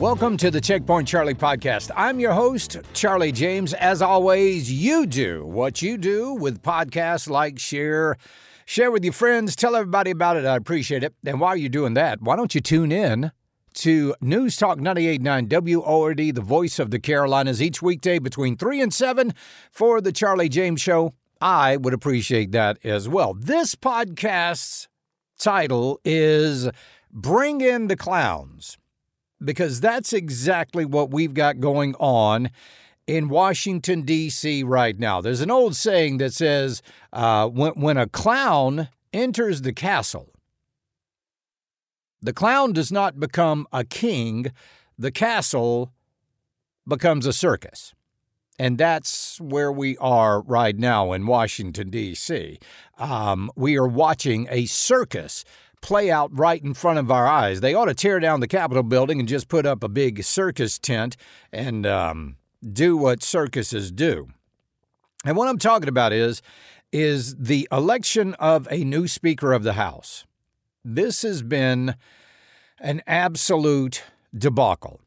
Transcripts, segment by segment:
Welcome to the Checkpoint Charlie podcast. I'm your host, Charlie James. As always, you do what you do with podcasts like share, share with your friends, tell everybody about it. I appreciate it. And while you're doing that, why don't you tune in to News Talk 98.9 WORD, the voice of the Carolinas, each weekday between 3 and 7 for the Charlie James Show. I would appreciate that as well. This podcast's title is Bring in the Clowns because that's exactly what we've got going on in Washington, D.C. right now. There's an old saying that says uh, when, when a clown enters the castle, the clown does not become a king, the castle becomes a circus. And that's where we are right now in Washington, D.C. Um, we are watching a circus play out right in front of our eyes. They ought to tear down the Capitol building and just put up a big circus tent and um, do what circuses do. And what I'm talking about is is the election of a new Speaker of the House. This has been an absolute debacle.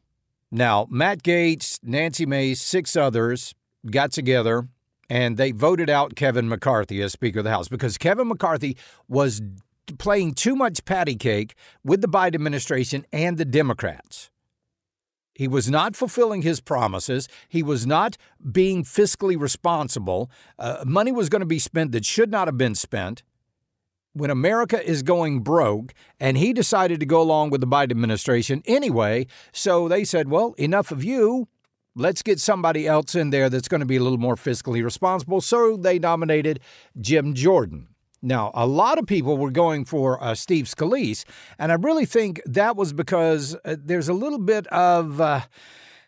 Now, Matt Gaetz, Nancy Mace, six others got together and they voted out Kevin McCarthy as Speaker of the House because Kevin McCarthy was playing too much patty cake with the Biden administration and the Democrats. He was not fulfilling his promises. He was not being fiscally responsible. Uh, money was going to be spent that should not have been spent. When America is going broke, and he decided to go along with the Biden administration anyway, so they said, well, enough of you. Let's get somebody else in there that's going to be a little more fiscally responsible. So they nominated Jim Jordan. Now, a lot of people were going for uh, Steve Scalise, and I really think that was because uh, there's a little bit of. Uh,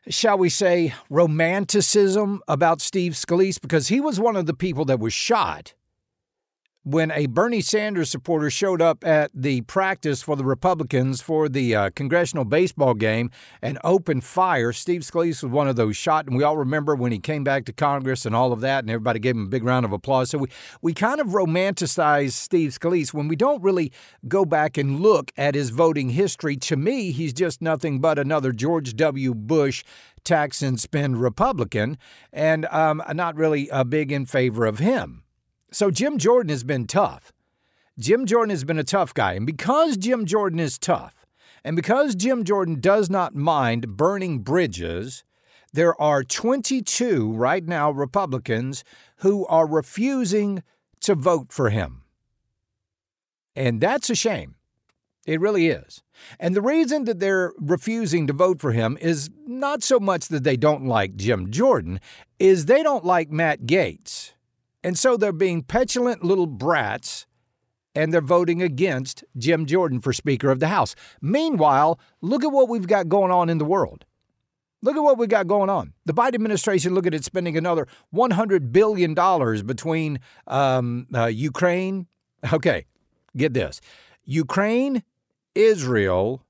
shall we say, romanticism about Steve Scalise because he was one of the people that was shot when a Bernie Sanders supporter showed up at the practice for the Republicans for the uh, congressional baseball game and opened fire. Steve Scalise was one of those shot, and we all remember when he came back to Congress and all of that, and everybody gave him a big round of applause. So we, we kind of romanticize Steve Scalise when we don't really go back and look at his voting history. To me, he's just nothing but another George W. Bush tax and spend Republican, and um, not really uh, big in favor of him. So Jim Jordan has been tough. Jim Jordan has been a tough guy. And because Jim Jordan is tough, and because Jim Jordan does not mind burning bridges, there are 22 right now Republicans who are refusing to vote for him. And that's a shame. It really is. And the reason that they're refusing to vote for him is not so much that they don't like Jim Jordan, is they don't like Matt Gaetz. And so they're being petulant little brats and they're voting against Jim Jordan for Speaker of the House. Meanwhile, look at what we've got going on in the world. Look at what we've got going on. The Biden administration, look at it spending another $100 billion between um, uh, Ukraine. Okay, get this Ukraine, Israel,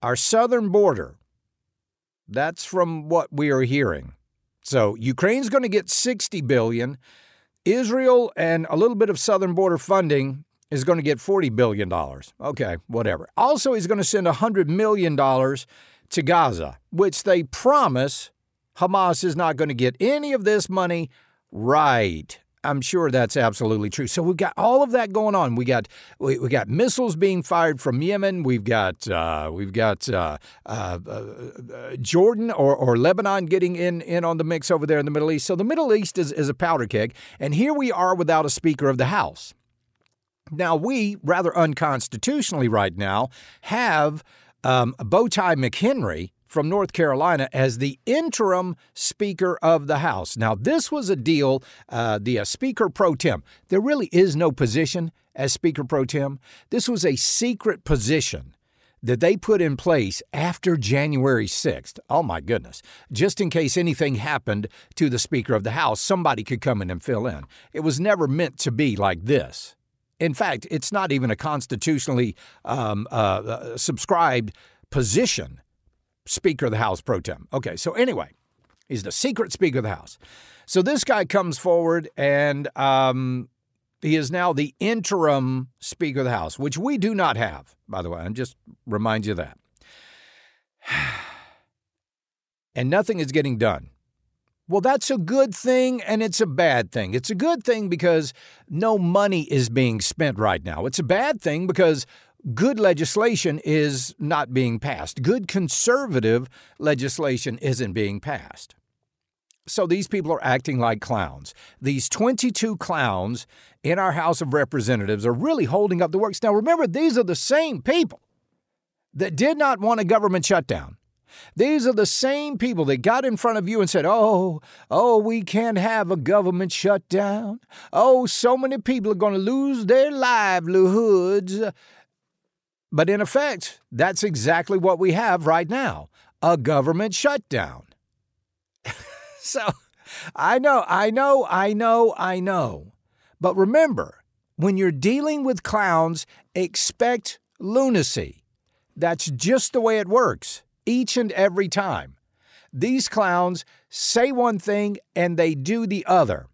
our southern border. That's from what we are hearing. So Ukraine's going to get 60 billion. Israel and a little bit of southern border funding is going to get 40 billion dollars. Okay, whatever. Also he's going to send 100 million dollars to Gaza, which they promise Hamas is not going to get any of this money right. I'm sure that's absolutely true. So we've got all of that going on. We got we, we got missiles being fired from Yemen. We've got uh, we've got uh, uh, uh, Jordan or, or Lebanon getting in in on the mix over there in the Middle East. So the Middle East is, is a powder keg, and here we are without a Speaker of the House. Now we rather unconstitutionally right now have um, Bowtie McHenry from North Carolina as the interim Speaker of the House. Now, this was a deal, uh, the uh, Speaker pro tem. There really is no position as Speaker pro tem. This was a secret position that they put in place after January 6th. Oh my goodness. Just in case anything happened to the Speaker of the House, somebody could come in and fill in. It was never meant to be like this. In fact, it's not even a constitutionally um, uh, uh subscribed position. Speaker of the House pro tem. Okay, so anyway, he's the secret Speaker of the House. So this guy comes forward and um, he is now the interim Speaker of the House, which we do not have, by the way. I'm just remind you of that. and nothing is getting done. Well, that's a good thing and it's a bad thing. It's a good thing because no money is being spent right now. It's a bad thing because good legislation is not being passed. Good conservative legislation isn't being passed. So these people are acting like clowns. These 22 clowns in our House of Representatives are really holding up the works. Now, remember, these are the same people that did not want a government shutdown. These are the same people that got in front of you and said, Oh, oh, we can't have a government shutdown. Oh, so many people are going to lose their livelihoods. But in effect, that's exactly what we have right now a government shutdown. so I know, I know, I know, I know. But remember, when you're dealing with clowns, expect lunacy. That's just the way it works each and every time. These clowns say one thing and they do the other.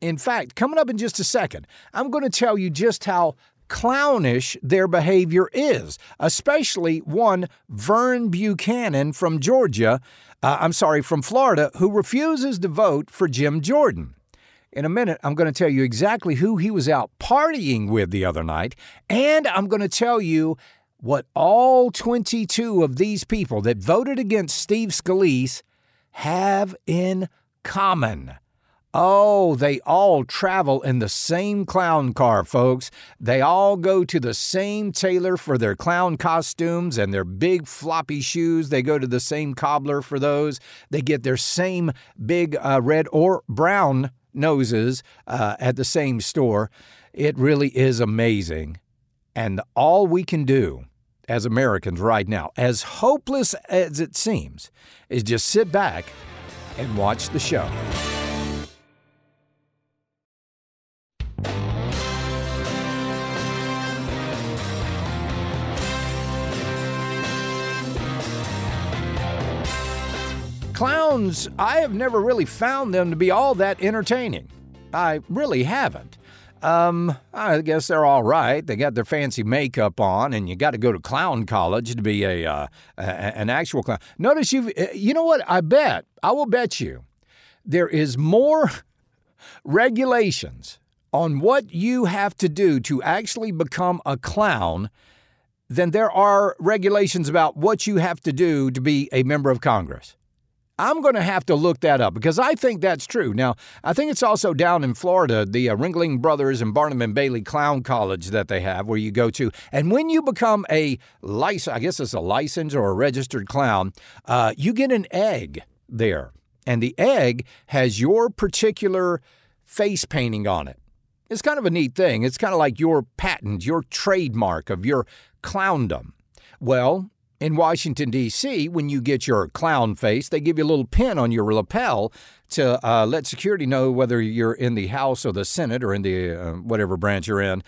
In fact, coming up in just a second, I'm going to tell you just how clownish their behavior is, especially one Vern Buchanan from Georgia, uh, I'm sorry, from Florida, who refuses to vote for Jim Jordan. In a minute, I'm going to tell you exactly who he was out partying with the other night, and I'm going to tell you what all 22 of these people that voted against Steve Scalise have in common. Oh, they all travel in the same clown car, folks. They all go to the same tailor for their clown costumes and their big floppy shoes. They go to the same cobbler for those. They get their same big uh, red or brown noses uh, at the same store. It really is amazing. And all we can do as Americans right now, as hopeless as it seems, is just sit back and watch the show. Clowns, I have never really found them to be all that entertaining. I really haven't. Um, I guess they're all right. They got their fancy makeup on, and you got to go to clown college to be a, uh, a an actual clown. Notice you. Uh, you know what? I bet. I will bet you there is more regulations on what you have to do to actually become a clown than there are regulations about what you have to do to be a member of Congress. I'm going to have to look that up because I think that's true. Now, I think it's also down in Florida, the uh, Ringling Brothers and Barnum and Bailey Clown College that they have where you go to. And when you become a license, I guess it's a licensed or a registered clown, uh, you get an egg there. And the egg has your particular face painting on it. It's kind of a neat thing. It's kind of like your patent, your trademark of your clowndom. Well, in Washington, D.C., when you get your clown face, they give you a little pin on your lapel to uh, let security know whether you're in the House or the Senate or in the uh, whatever branch you're in.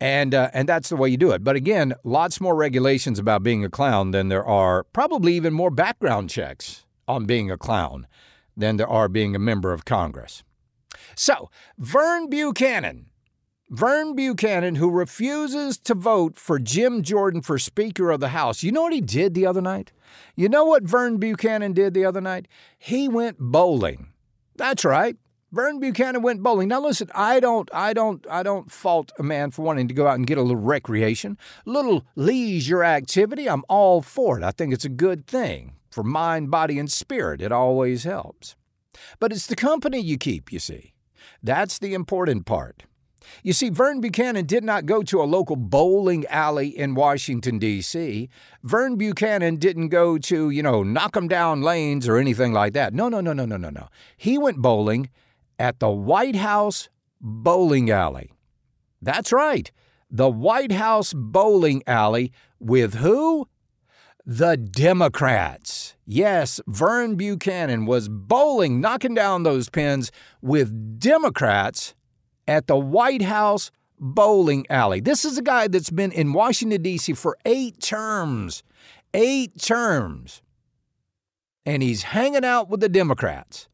And, uh, and that's the way you do it. But again, lots more regulations about being a clown than there are, probably even more background checks on being a clown than there are being a member of Congress. So, Vern Buchanan Vern Buchanan, who refuses to vote for Jim Jordan for Speaker of the House. You know what he did the other night? You know what Vern Buchanan did the other night? He went bowling. That's right. Vern Buchanan went bowling. Now listen, I don't I don't I don't fault a man for wanting to go out and get a little recreation, little leisure activity. I'm all for it. I think it's a good thing for mind, body and spirit. It always helps. But it's the company you keep, you see. That's the important part. You see, Vern Buchanan did not go to a local bowling alley in Washington, D.C. Vern Buchanan didn't go to, you know, knock 'em down lanes or anything like that. No, no, no, no, no, no, no. He went bowling at the White House Bowling Alley. That's right, the White House Bowling Alley with who? The Democrats. Yes, Vern Buchanan was bowling, knocking down those pins with Democrats at the White House bowling alley. This is a guy that's been in Washington, D.C. for eight terms. Eight terms. And he's hanging out with the Democrats.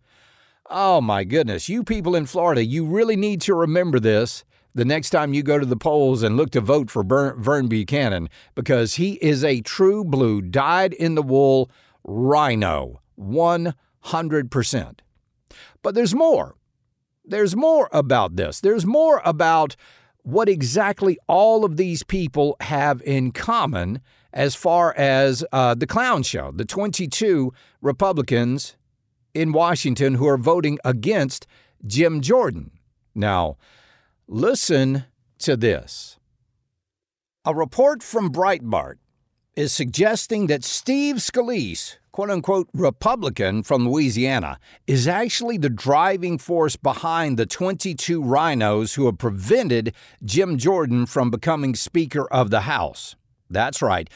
Oh my goodness, you people in Florida, you really need to remember this the next time you go to the polls and look to vote for Vern Buchanan because he is a true blue, dyed in the wool rhino, 100%. But there's more. There's more about this. There's more about what exactly all of these people have in common as far as uh, the clown show, the 22 Republicans in Washington who are voting against Jim Jordan. Now, listen to this. A report from Breitbart is suggesting that Steve Scalise, quote unquote Republican from Louisiana, is actually the driving force behind the 22 rhinos who have prevented Jim Jordan from becoming Speaker of the House. That's right.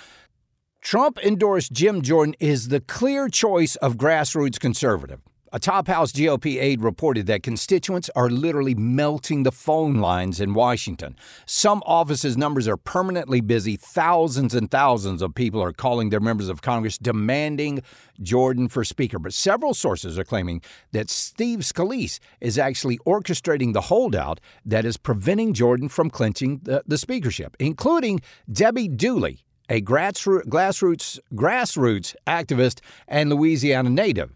Trump endorsed Jim Jordan is the clear choice of grassroots conservative. A top House GOP aide reported that constituents are literally melting the phone lines in Washington. Some offices' numbers are permanently busy. Thousands and thousands of people are calling their members of Congress demanding Jordan for Speaker. But several sources are claiming that Steve Scalise is actually orchestrating the holdout that is preventing Jordan from clinching the, the speakership, including Debbie Dooley, a grassroots, grassroots, grassroots activist and Louisiana native.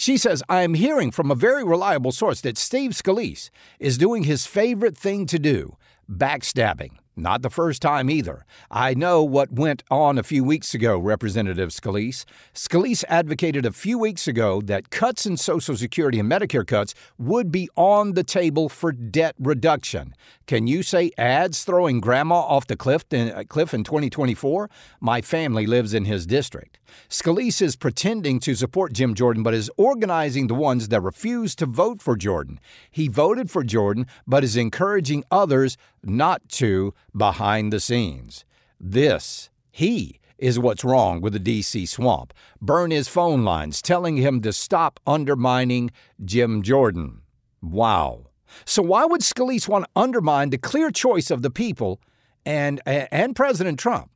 She says, I am hearing from a very reliable source that Steve Scalise is doing his favorite thing to do backstabbing. Not the first time either. I know what went on a few weeks ago, Representative Scalise. Scalise advocated a few weeks ago that cuts in Social Security and Medicare cuts would be on the table for debt reduction. Can you say ads throwing grandma off the cliff in, uh, cliff in 2024? My family lives in his district. Scalise is pretending to support Jim Jordan, but is organizing the ones that refuse to vote for Jordan. He voted for Jordan, but is encouraging others not to behind the scenes. This, he, is what's wrong with the D.C. swamp. Burn his phone lines, telling him to stop undermining Jim Jordan. Wow. So why would Scalise want to undermine the clear choice of the people and, and President Trump?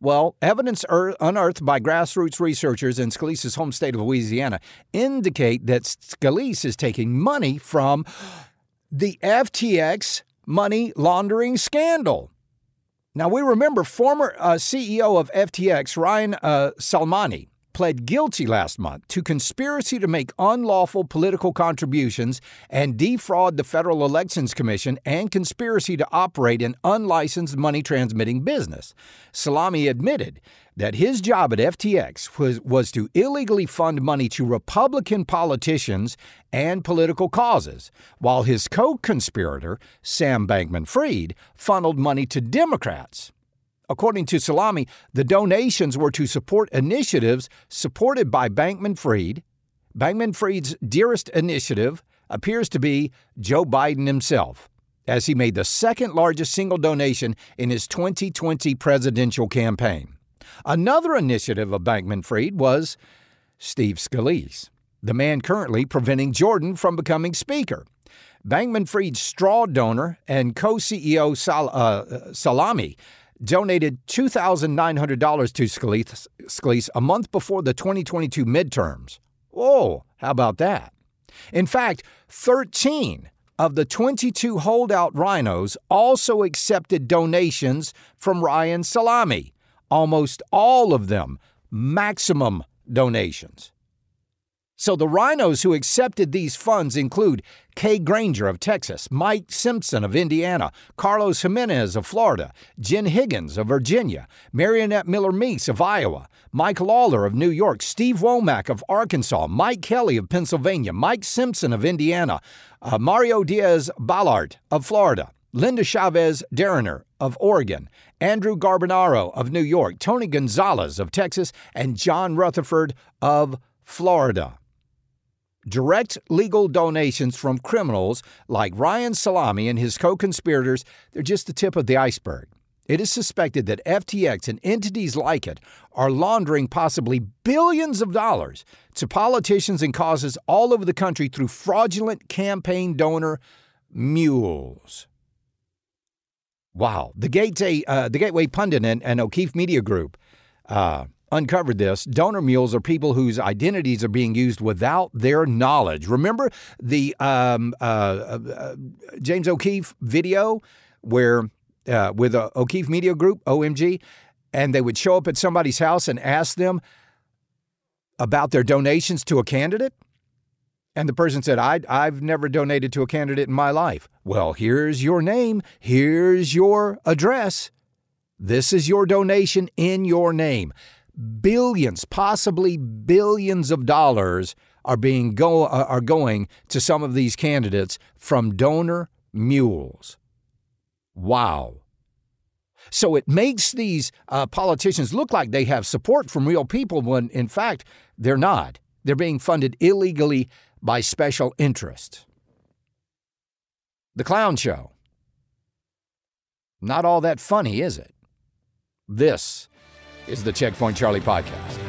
Well, evidence unearthed by grassroots researchers in Scalise's home state of Louisiana indicate that Scalise is taking money from the FTX money laundering scandal. Now, we remember former uh, CEO of FTX, Ryan uh, Salame, pled guilty last month to conspiracy to make unlawful political contributions and defraud the Federal Elections Commission and conspiracy to operate an unlicensed money transmitting business. Salame admitted that his job at FTX was, was to illegally fund money to Republican politicians and political causes, while his co conspirator, Sam Bankman Fried, funneled money to Democrats. According to Salame, the donations were to support initiatives supported by Bankman Fried. Bankman Fried's dearest initiative appears to be Joe Biden himself, as he made the second largest single donation in his 2020 presidential campaign. Another initiative of Bankman Fried was Steve Scalise, the man currently preventing Jordan from becoming Speaker. Bankman Fried's straw donor and co CEO Sal- uh, Salame donated $2,900 to Scalise, a month before the 2022 midterms. Whoa, how about that? In fact, 13 of the 22 holdout rhinos also accepted donations from Ryan Salame, almost all of them maximum donations. So the rhinos who accepted these funds include Kay Granger of Texas, Mike Simpson of Indiana, Carlos Gimenez of Florida, Jen Kiggans of Virginia, Mariannette Miller Meeks of Iowa, Mike Lawler of New York, Steve Womack of Arkansas, Mike Kelly of Pennsylvania, Mike Simpson of Indiana, uh, Mario Diaz Balart of Florida, Linda Chavez DeRemer of Oregon, Andrew Garbarino of New York, Tony Gonzalez of Texas, and John Rutherford of Florida. Direct legal donations from criminals like Ryan Salame and his co conspirators, they're just the tip of the iceberg. It is suspected that FTX and entities like it are laundering possibly billions of dollars to politicians and causes all over the country through fraudulent campaign donor mules. Wow. The Gateway, uh, the Gateway Pundit and, and O'Keefe Media Group uh, uncovered this. Donor mules are people whose identities are being used without their knowledge. Remember the um, uh, uh, James O'Keefe video where uh, with a O'Keefe Media Group, OMG, and they would show up at somebody's house and ask them, about their donations to a candidate? And the person said, I, I've never donated to a candidate in my life. Well, here's your name, here's your address. This is your donation in your name. Billions, possibly billions of dollars are being go uh, are going to some of these candidates from donor mules. Wow. So it makes these uh, politicians look like they have support from real people when in fact they're not. They're being funded illegally by special interests. The Clown Show. Not all that funny, is it? This is the Checkpoint Charlie podcast.